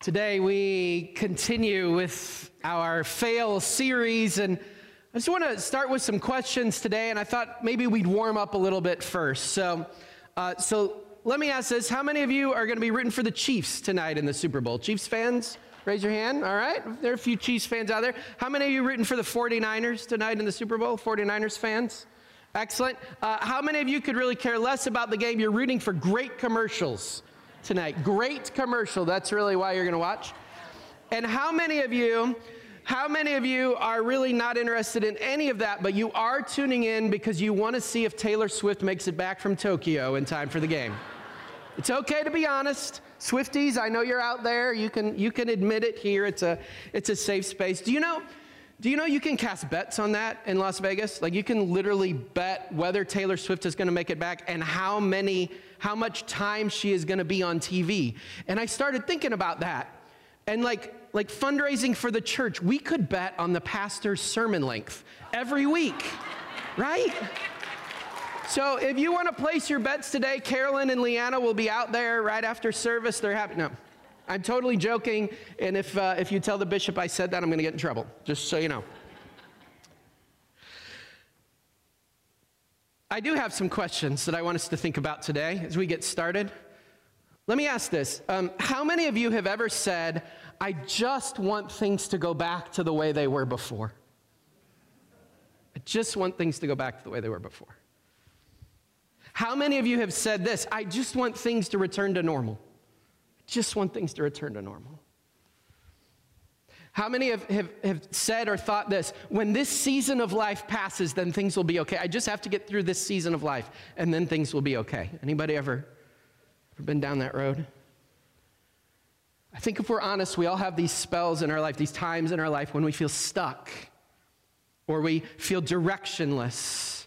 Today we continue with our fail series, and I just want to start with some questions today. And I thought maybe we'd warm up a little bit first. So, uh, so let me ask this: How many of you are going to be rooting for the Chiefs tonight in the Super Bowl? Chiefs fans, raise your hand. All right, there are a few Chiefs fans out there. How many of you rooting for the 49ers tonight in the Super Bowl? 49ers fans. Excellent. Uh, how many of you could really care less about the game? You're rooting for great commercials tonight. Great commercial. That's really why you're going to watch. And how many of you, how many of you are really not interested in any of that, but you are tuning in because you want to see if Taylor Swift makes it back from Tokyo in time for the game? It's okay to be honest. Swifties, I know you're out there. You can, you can admit it here. It's a, it's a safe space. Do you know? Do you know you can cast bets on that in Las Vegas? Like you can literally bet whether Taylor Swift is going to make it back and how many how much time she is going to be on TV. And I started thinking about that. And like, like fundraising for the church, we could bet on the pastor's sermon length every week, right? So if you want to place your bets today, Carolyn and Leanna will be out there right after service. They're happy. No, I'm totally joking. And if, uh, if you tell the bishop I said that, I'm going to get in trouble, just so you know. I do have some questions that I want us to think about today as we get started. Let me ask this um, How many of you have ever said, I just want things to go back to the way they were before? I just want things to go back to the way they were before. How many of you have said this? I just want things to return to normal. Just want things to return to normal. How many have, have, have said or thought this? When this season of life passes, then things will be okay. I just have to get through this season of life, and then things will be okay. Anybody ever, ever been down that road? I think if we're honest, we all have these spells in our life, these times in our life when we feel stuck or we feel directionless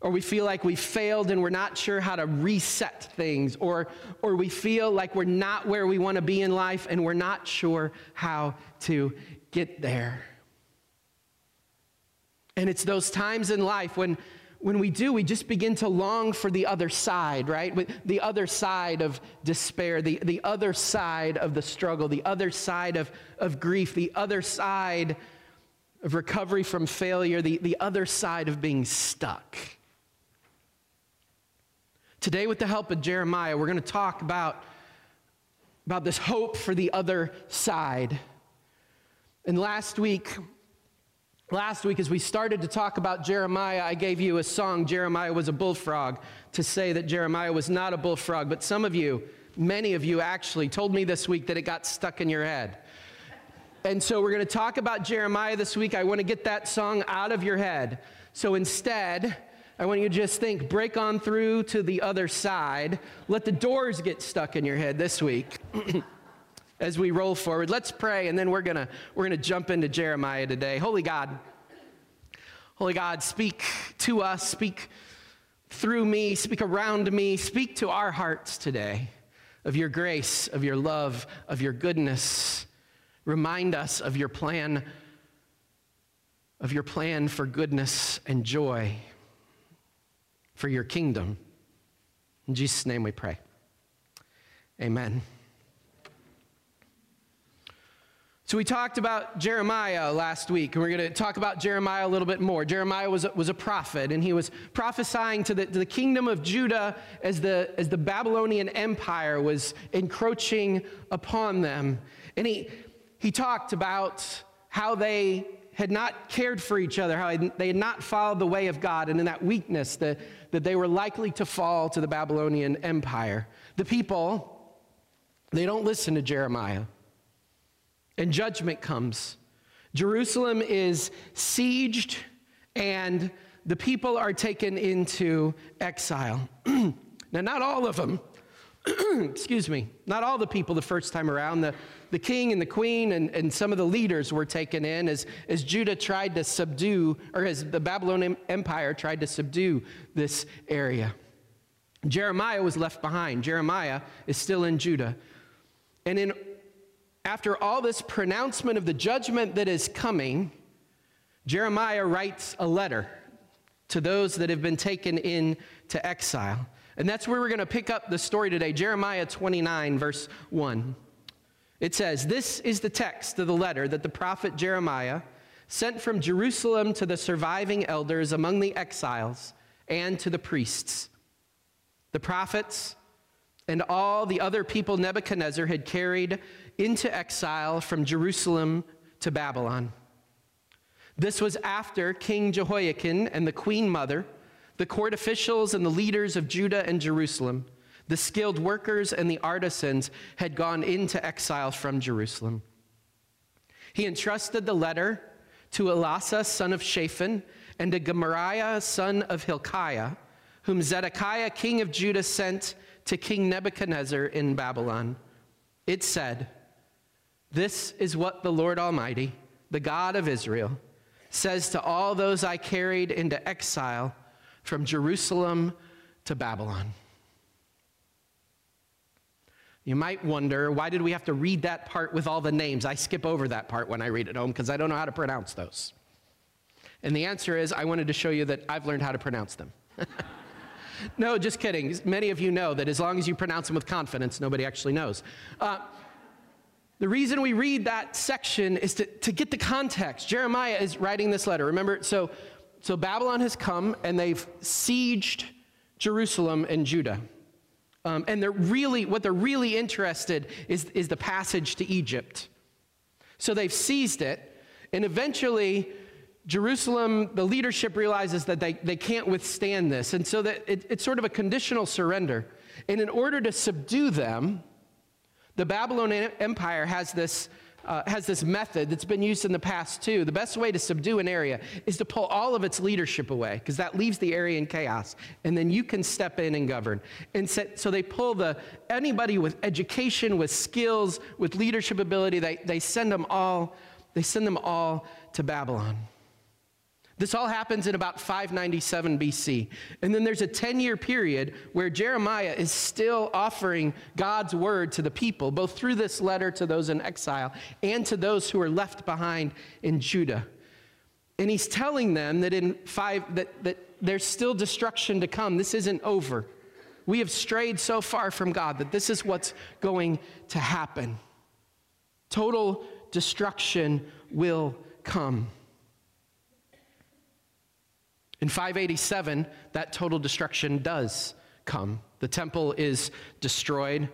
or we feel like we failed and we're not sure how to reset things, or, or we feel like we're not where we want to be in life and we're not sure how to get there. And it's those times in life when, when we do, we just begin to long for the other side, right? The other side of despair, the, the other side of the struggle, the other side of, of grief, the other side of recovery from failure, the, the other side of being stuck. Today, with the help of Jeremiah, we're going to talk about, about this hope for the other side. And last week, last week, as we started to talk about Jeremiah, I gave you a song, Jeremiah was a bullfrog, to say that Jeremiah was not a bullfrog. But some of you, many of you actually, told me this week that it got stuck in your head. And so we're going to talk about Jeremiah this week. I want to get that song out of your head. So instead, I want you to just think, break on through to the other side. Let the doors get stuck in your head this week as we roll forward. Let's pray, and then we're going to we're going to jump into Jeremiah today. Holy God, Holy God, speak to us, speak through me, speak around me, speak to our hearts today of your grace, of your love, of your goodness. Remind us of your plan, of your plan for goodness and joy for your kingdom. In Jesus' name we pray. Amen. So, we talked about Jeremiah last week, and we're going to talk about Jeremiah a little bit more. Jeremiah was a, was a prophet, and he was prophesying to the, to the kingdom of Judah as the, as the Babylonian Empire was encroaching upon them. And he, he talked about how they had not cared for each other, how they had not followed the way of God, and in that weakness, the, that they were likely to fall to the Babylonian Empire. The people, they don't listen to Jeremiah, and judgment comes. Jerusalem is sieged, and the people are taken into exile. now, not all of them, excuse me, not all the people the first time around. The, the king and the queen and, and some of the leaders were taken in as, as Judah tried to subdue, or as the Babylonian Empire tried to subdue this area. Jeremiah was left behind. Jeremiah is still in Judah. And in, after all this pronouncement of the judgment that is coming, Jeremiah writes a letter to those that have been taken into exile. And that's where we're going to pick up the story today Jeremiah 29, verse 1. It says, This is the text of the letter that the prophet Jeremiah sent from Jerusalem to the surviving elders among the exiles and to the priests. The prophets and all the other people Nebuchadnezzar had carried into exile from Jerusalem to Babylon. This was after King Jehoiakim and the queen mother, the court officials and the leaders of Judah and Jerusalem, the skilled workers and the artisans had gone into exile from Jerusalem. He entrusted the letter to Elasah, son of Shaphan, and to Gemariah, son of Hilkiah, whom Zedekiah, king of Judah, sent to King Nebuchadnezzar in Babylon. It said, This is what the Lord Almighty, the God of Israel, says to all those I carried into exile from Jerusalem to Babylon. You might wonder, why did we have to read that part with all the names? I skip over that part when I read it home because I don't know how to pronounce those. And the answer is, I wanted to show you that I've learned how to pronounce them. no, just kidding. Many of you know that as long as you pronounce them with confidence, nobody actually knows. Uh, the reason we read that section is to, to get the context. Jeremiah is writing this letter. Remember, so, so Babylon has come and they've sieged Jerusalem and Judah. Um, and they're really, what they're really interested is, is the passage to Egypt. So they've seized it, and eventually, Jerusalem, the leadership realizes that they, they can't withstand this. And so that it, it's sort of a conditional surrender. And in order to subdue them, the Babylonian Empire has this uh, has this method that's been used in the past too. The best way to subdue an area is to pull all of its leadership away because that leaves the area in chaos, and then you can step in and govern. And so, so they pull the anybody with education, with skills, with leadership ability. They they send them all. They send them all to Babylon. This all happens in about 597 BC. And then there's a 10 year period where Jeremiah is still offering God's word to the people, both through this letter to those in exile and to those who are left behind in Judah. And he's telling them that in five that, that there's still destruction to come. This isn't over. We have strayed so far from God that this is what's going to happen. Total destruction will come. In 587, that total destruction does come. The temple is destroyed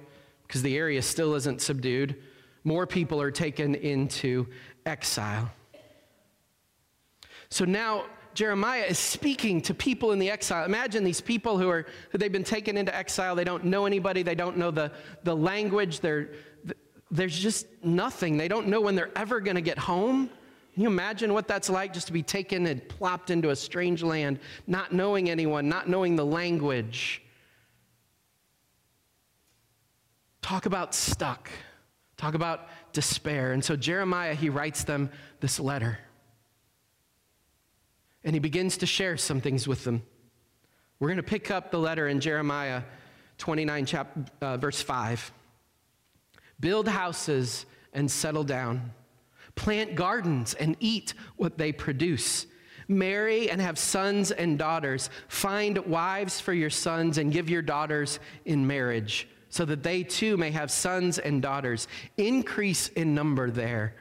because the area still isn't subdued. More people are taken into exile. So now Jeremiah is speaking to people in the exile. Imagine these people who are they've been taken into exile. They don't know anybody. They don't know the, the language. They're, there's just nothing. They don't know when they're ever going to get home. Can you imagine what that's like just to be taken and plopped into a strange land, not knowing anyone, not knowing the language? Talk about stuck. Talk about despair. And so Jeremiah, he writes them this letter. And he begins to share some things with them. We're going to pick up the letter in Jeremiah 29, chap, uh, verse 5. Build houses and settle down Plant gardens and eat what they produce. Marry and have sons and daughters. Find wives for your sons and give your daughters in marriage, so that they too may have sons and daughters. Increase in number there.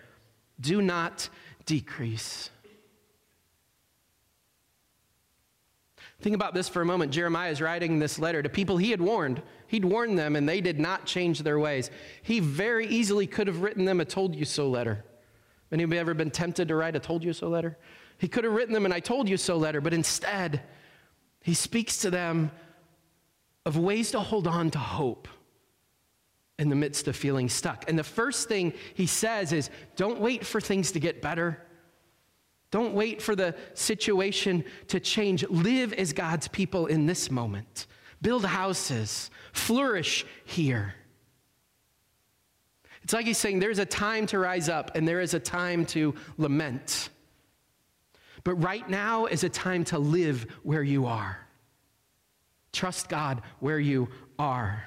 Do not decrease. Think about this for a moment. Jeremiah is writing this letter to people he had warned. He'd warned them and they did not change their ways. He very easily could have written them a told you so letter. Anybody ever been tempted to write a told you so letter? He could have written them an I told you so letter, but instead, he speaks to them of ways to hold on to hope in the midst of feeling stuck. And the first thing he says is don't wait for things to get better. Don't wait for the situation to change. Live as God's people in this moment. Build houses, flourish here. It's like he's saying there's a time to rise up and there is a time to lament. But right now is a time to live where you are. Trust God where you are.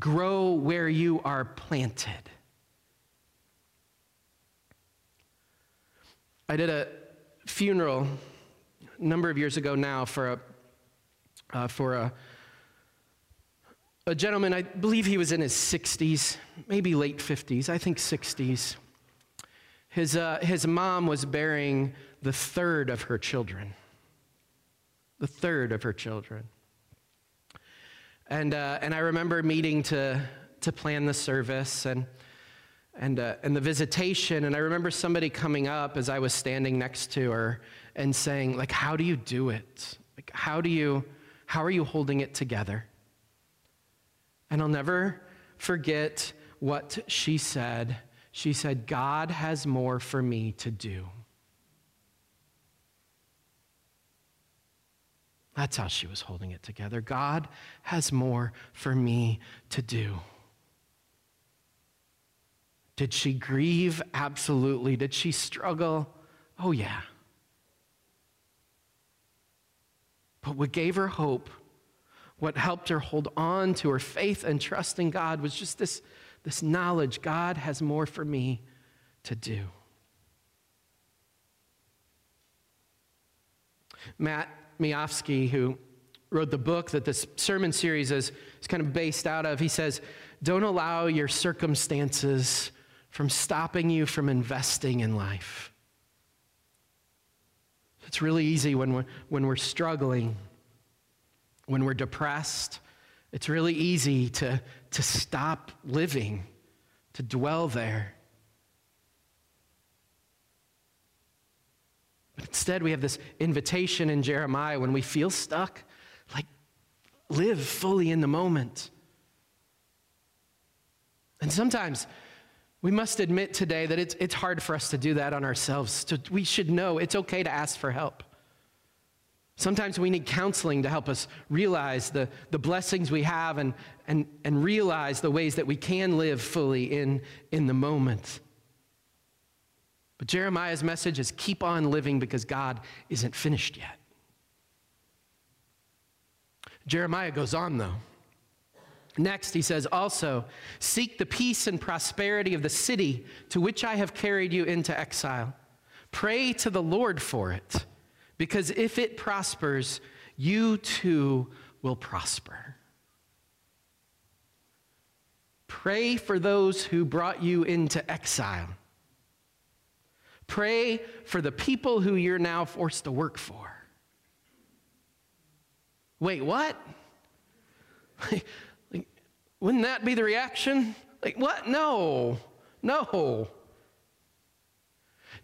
Grow where you are planted. I did a funeral a number of years ago now for a, uh, for a a gentleman, I believe he was in his 60s, maybe late 50s, I think 60s. His, uh, his mom was bearing the third of her children. The third of her children. And, uh, and I remember meeting to, to plan the service and, and, uh, and the visitation. And I remember somebody coming up as I was standing next to her and saying, like, how do you do it? Like, how do you, how are you holding it together? And I'll never forget what she said. She said, God has more for me to do. That's how she was holding it together. God has more for me to do. Did she grieve? Absolutely. Did she struggle? Oh, yeah. But what gave her hope, what helped her hold on to her faith and trust in God, was just this, this knowledge God has more for me to do. Matt Miofsky, who wrote the book that this sermon series is, is kind of based out of, he says, Don't allow your circumstances from stopping you from investing in life. It's really easy when we're, when we're struggling, when we're depressed, it's really easy to, to stop living, to dwell there. But instead, we have this invitation in Jeremiah when we feel stuck, like live fully in the moment. And sometimes we must admit today that it's, it's hard for us to do that on ourselves. So we should know it's okay to ask for help. Sometimes we need counseling to help us realize the, the blessings we have and, and, and realize the ways that we can live fully in, in the moment. But Jeremiah's message is keep on living because God isn't finished yet. Jeremiah goes on, though. Next, he says, also, seek the peace and prosperity of the city to which I have carried you into exile. Pray to the Lord for it, because if it prospers, you too will prosper. Pray for those who brought you into exile. Pray for the people who you're now forced to work for. Wait, what? wouldn't that be the reaction? Like, what? No, no.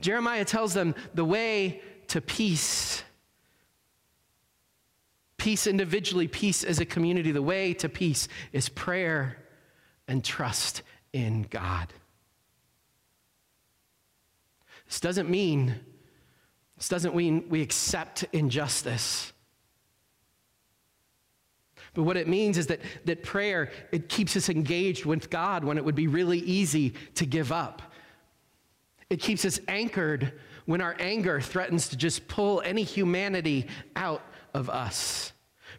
Jeremiah tells them the way to peace, peace individually, peace as a community, the way to peace is prayer and trust in God. This doesn't mean, this doesn't mean we accept injustice. But what it means is that, that prayer, it keeps us engaged with God when it would be really easy to give up. It keeps us anchored when our anger threatens to just pull any humanity out of us.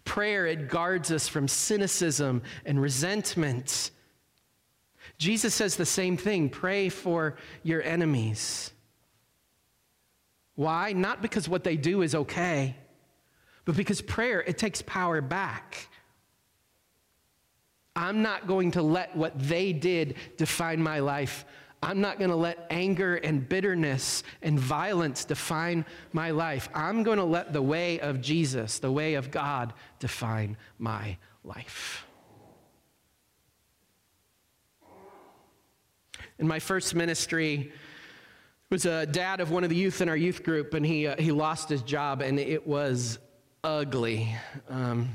Prayer, it guards us from cynicism and resentment. Jesus says the same thing pray for your enemies. Why? Not because what they do is okay, but because prayer, it takes power back. I'm not going to let what they did define my life. I'm not going to let anger and bitterness and violence define my life. I'm going to let the way of Jesus, the way of God, define my life. In my first ministry, was a dad of one of the youth in our youth group, and he, uh, he lost his job, and it was ugly. Um,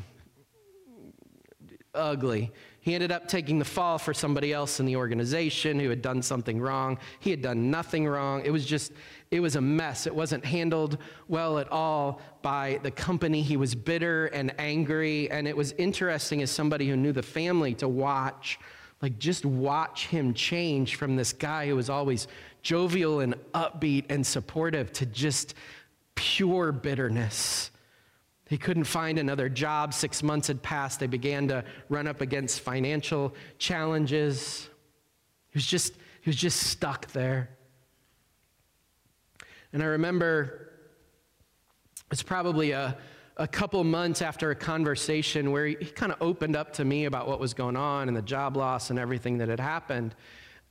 ugly. He ended up taking the fall for somebody else in the organization who had done something wrong. He had done nothing wrong. It was just, it was a mess. It wasn't handled well at all by the company. He was bitter and angry, and it was interesting as somebody who knew the family to watch like, just watch him change from this guy who was always jovial and upbeat and supportive to just pure bitterness. He couldn't find another job. Six months had passed. They began to run up against financial challenges. He was just, he was just stuck there. And I remember it's probably a, a couple months after a conversation where he, he kind of opened up to me about what was going on and the job loss and everything that had happened.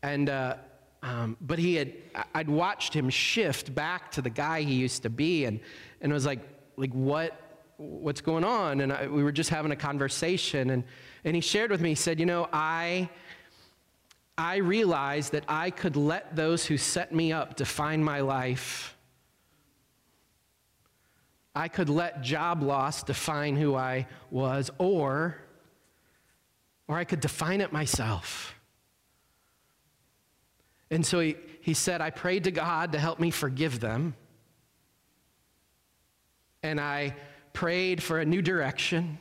And, uh, um, but he had, I'd watched him shift back to the guy he used to be and, and was like, like what, what's going on? And I, we were just having a conversation and, and he shared with me, he said, you know, I, I realized that I could let those who set me up define my life. I could let job loss define who I was, or, or I could define it myself. And so he, he said, I prayed to God to help me forgive them. And I prayed for a new direction.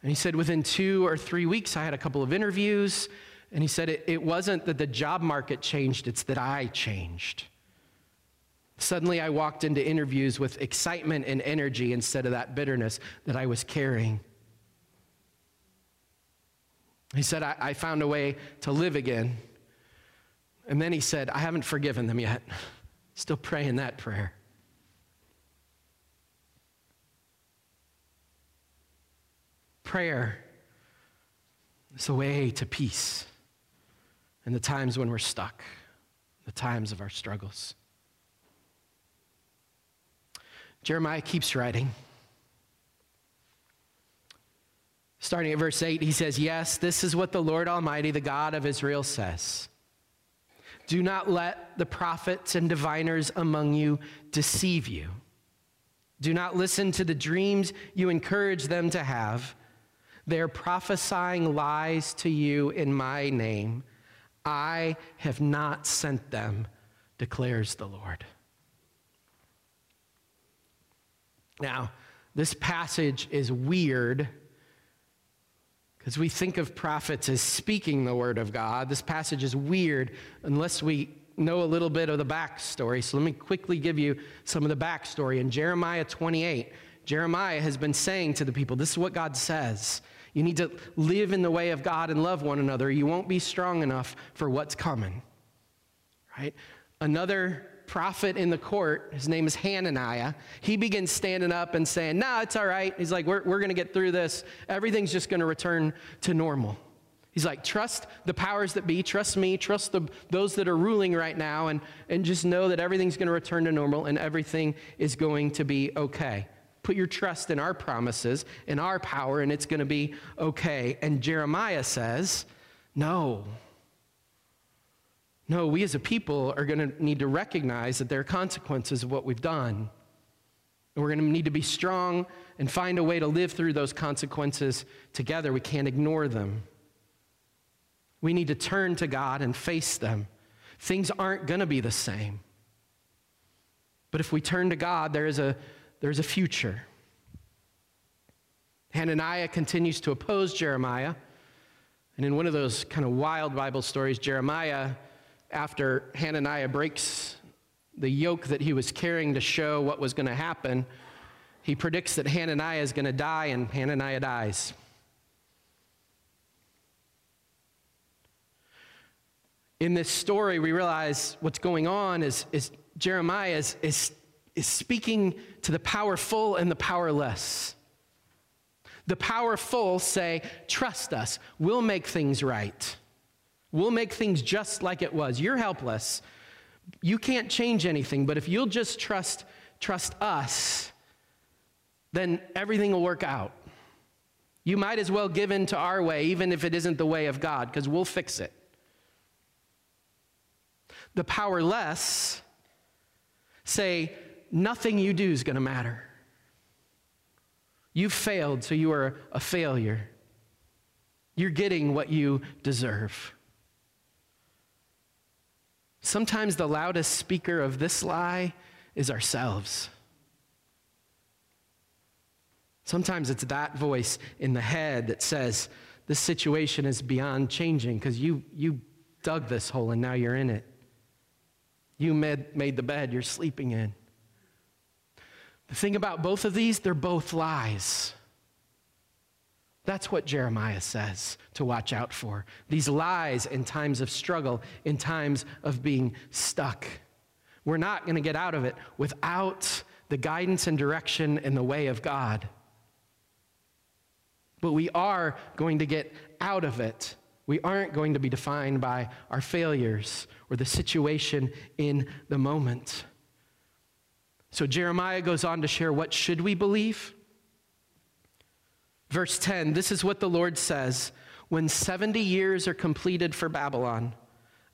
And he said, within two or three weeks, I had a couple of interviews. And he said, it, it wasn't that the job market changed, it's that I changed. Suddenly, I walked into interviews with excitement and energy instead of that bitterness that I was carrying. He said, I, I, found a way to live again. And then he said, I haven't forgiven them yet. Still praying that prayer. Prayer is a way to peace in the times when we're stuck, the times of our struggles. Jeremiah keeps writing. Starting at verse 8, he says, Yes, this is what the Lord Almighty, the God of Israel, says. Do not let the prophets and diviners among you deceive you. Do not listen to the dreams you encourage them to have. They're prophesying lies to you in my name. I have not sent them, declares the Lord. Now, this passage is weird because we think of prophets as speaking the word of God. This passage is weird unless we know a little bit of the backstory. So let me quickly give you some of the backstory. In Jeremiah 28, Jeremiah has been saying to the people, This is what God says. You need to live in the way of God and love one another. You won't be strong enough for what's coming. Right? Another prophet in the court, his name is Hananiah, he begins standing up and saying, Nah, it's all right. He's like, We're, we're going to get through this. Everything's just going to return to normal. He's like, Trust the powers that be, trust me, trust the, those that are ruling right now, and, and just know that everything's going to return to normal and everything is going to be okay. Put your trust in our promises, in our power, and it's going to be okay. And Jeremiah says, No, no, we as a people are going to need to recognize that there are consequences of what we've done. And we're going to need to be strong and find a way to live through those consequences together. We can't ignore them. We need to turn to God and face them. Things aren't going to be the same. But if we turn to God, there is a, there's a future. Hananiah continues to oppose Jeremiah. And in one of those kind of wild Bible stories, Jeremiah after Hananiah breaks the yoke that he was carrying to show what was going to happen, he predicts that Hananiah is going to die, and Hananiah dies. In this story, we realize what's going on is, is Jeremiah is, is, is speaking to the powerful and the powerless. The powerful say, Trust us, we'll make things right. We'll make things just like it was. You're helpless. You can't change anything, but if you'll just trust trust us, then everything will work out. You might as well give in to our way, even if it isn't the way of God, because we'll fix it. The powerless say, nothing you do is going to matter. You've failed, so you are a failure. You're getting what you deserve. Sometimes the loudest speaker of this lie is ourselves. Sometimes it's that voice in the head that says, This situation is beyond changing because you, you dug this hole and now you're in it. You made, made the bed you're sleeping in. The thing about both of these, they're both lies. That's what Jeremiah says to watch out for. These lies in times of struggle, in times of being stuck. We're not going to get out of it without the guidance and direction and the way of God. But we are going to get out of it. We aren't going to be defined by our failures or the situation in the moment. So Jeremiah goes on to share what should we believe? Verse 10, this is what the Lord says, when 70 years are completed for Babylon,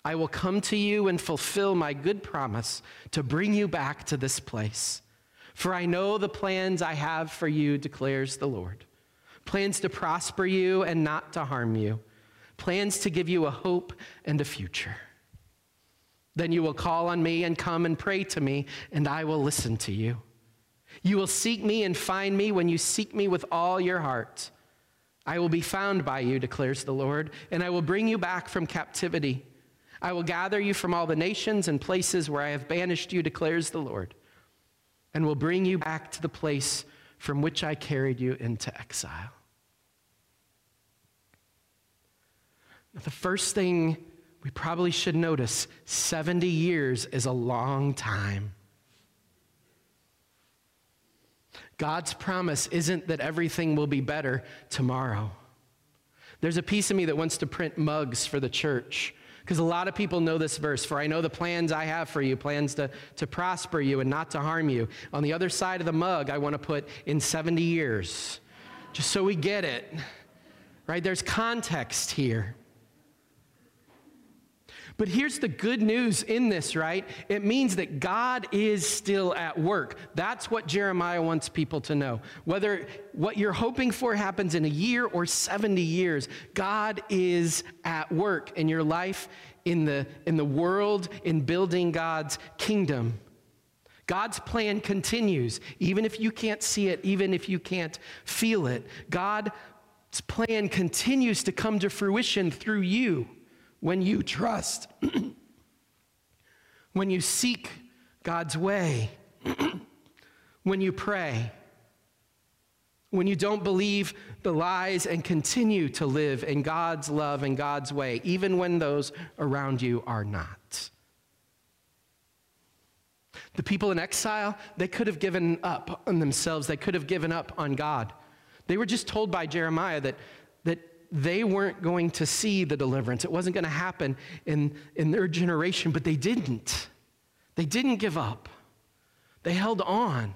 I will come to you and fulfill my good promise to bring you back to this place. For I know the plans I have for you, declares the Lord plans to prosper you and not to harm you, plans to give you a hope and a future. Then you will call on me and come and pray to me, and I will listen to you. You will seek me and find me when you seek me with all your heart. I will be found by you, declares the Lord, and I will bring you back from captivity. I will gather you from all the nations and places where I have banished you, declares the Lord, and will bring you back to the place from which I carried you into exile. The first thing we probably should notice 70 years is a long time. God's promise isn't that everything will be better tomorrow. There's a piece of me that wants to print mugs for the church because a lot of people know this verse For I know the plans I have for you, plans to, to prosper you and not to harm you. On the other side of the mug, I want to put in 70 years, just so we get it. Right? There's context here. But here's the good news in this, right? It means that God is still at work. That's what Jeremiah wants people to know. Whether what you're hoping for happens in a year or 70 years, God is at work in your life, in the, in the world, in building God's kingdom. God's plan continues, even if you can't see it, even if you can't feel it. God's plan continues to come to fruition through you when you trust, when you seek God's way, when you pray, when you don't believe the lies and continue to live in God's love and God's way, even when those around you are not. The people in exile, they could have given up on themselves, they could have given up on God. They were just told by Jeremiah that, they weren't going to see the deliverance. It wasn't going to happen in, in their generation, but they didn't. They didn't give up, they held on.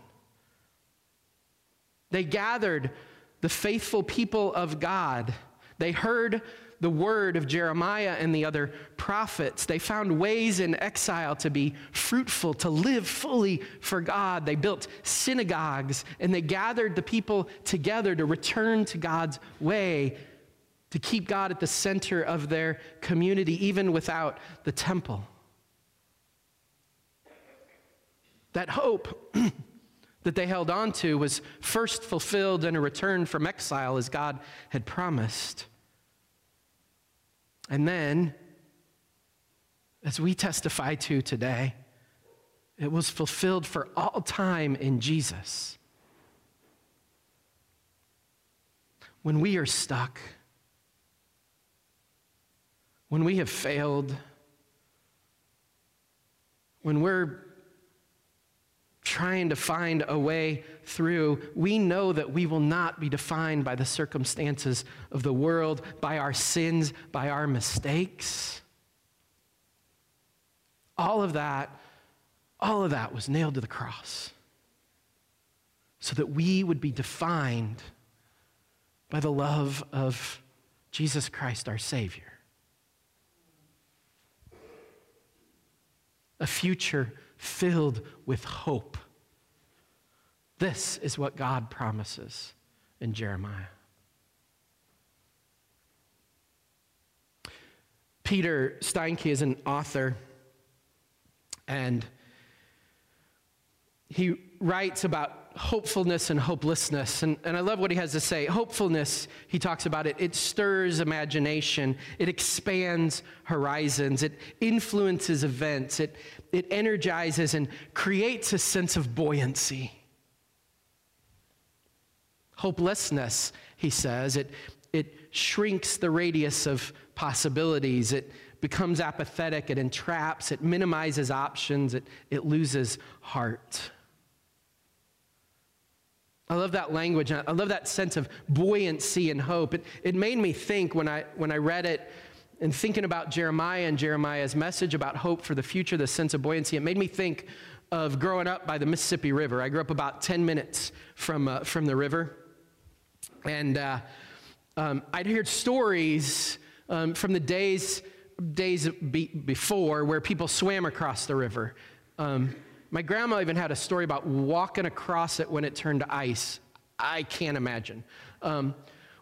They gathered the faithful people of God. They heard the word of Jeremiah and the other prophets. They found ways in exile to be fruitful, to live fully for God. They built synagogues and they gathered the people together to return to God's way to keep God at the center of their community, even without the temple. That hope that they held on to was first fulfilled in a return from exile as God had promised. And then, as we testify to today, it was fulfilled for all time in Jesus. When we are stuck, when we have failed, when we're trying to find a way through, we know that we will not be defined by the circumstances of the world, by our sins, by our mistakes. All of that, all of that was nailed to the cross so that we would be defined by the love of Jesus Christ, our Savior. A future filled with hope. This is what God promises in Jeremiah. Peter Steinke is an author, and he writes about hopefulness and hopelessness. And, and I love what he has to say. Hopefulness, he talks about it, it stirs imagination, it expands horizons, it influences events, it, it energizes and creates a sense of buoyancy. Hopelessness, he says, it, it shrinks the radius of possibilities. It becomes apathetic, it entraps, it minimizes options, it, it loses heart. I love that language. I love that sense of buoyancy and hope. It, it made me think when I, when I read it and thinking about Jeremiah and Jeremiah's message about hope for the future, the sense of buoyancy, it made me think of growing up by the Mississippi River. I grew up about 10 minutes from, uh, from the river. And uh, um, I'd heard stories um, from the days, days be- before where people swam across the river. Um, my grandma even had a story about walking across it when it turned to ice. I can't imagine. Um,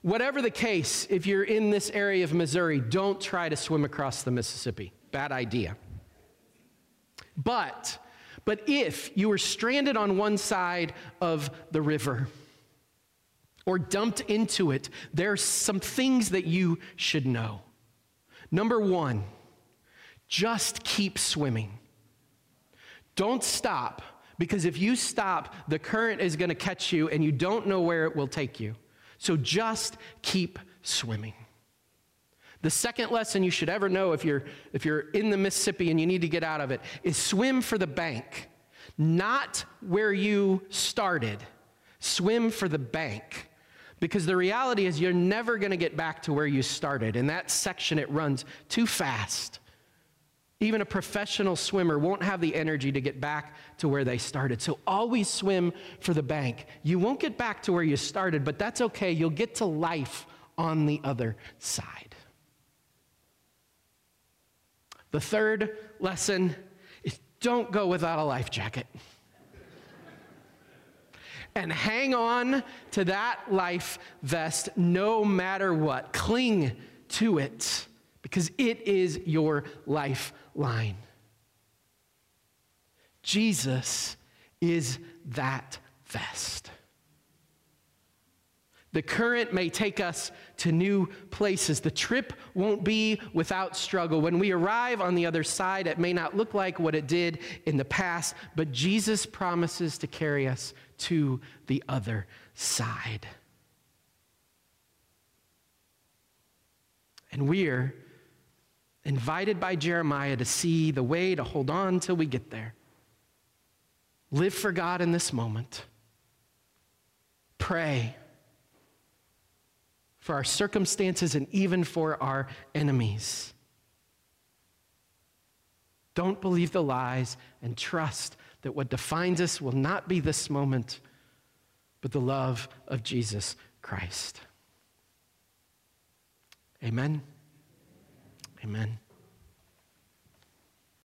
whatever the case, if you're in this area of Missouri, don't try to swim across the Mississippi. Bad idea. But, but if you were stranded on one side of the river or dumped into it, there's some things that you should know. Number one, just keep swimming. Don't stop, because if you stop, the current is going to catch you and you don't know where it will take you. So just keep swimming. The second lesson you should ever know if you're, if you're in the Mississippi and you need to get out of it is swim for the bank, not where you started. Swim for the bank. Because the reality is, you're never going to get back to where you started. In that section, it runs too fast. Even a professional swimmer won't have the energy to get back to where they started. So always swim for the bank. You won't get back to where you started, but that's okay. You'll get to life on the other side. The third lesson is don't go without a life jacket. and hang on to that life vest no matter what. Cling to it because it is your lifeline. Jesus is that vest. The current may take us to new places. The trip won't be without struggle. When we arrive on the other side, it may not look like what it did in the past, but Jesus promises to carry us to the other side. And we're invited by Jeremiah to see the way to hold on till we get there. Live for God in this moment. Pray for our circumstances and even for our enemies. Don't believe the lies and trust that what defines us will not be this moment, but the love of Jesus Christ. Amen. Amen.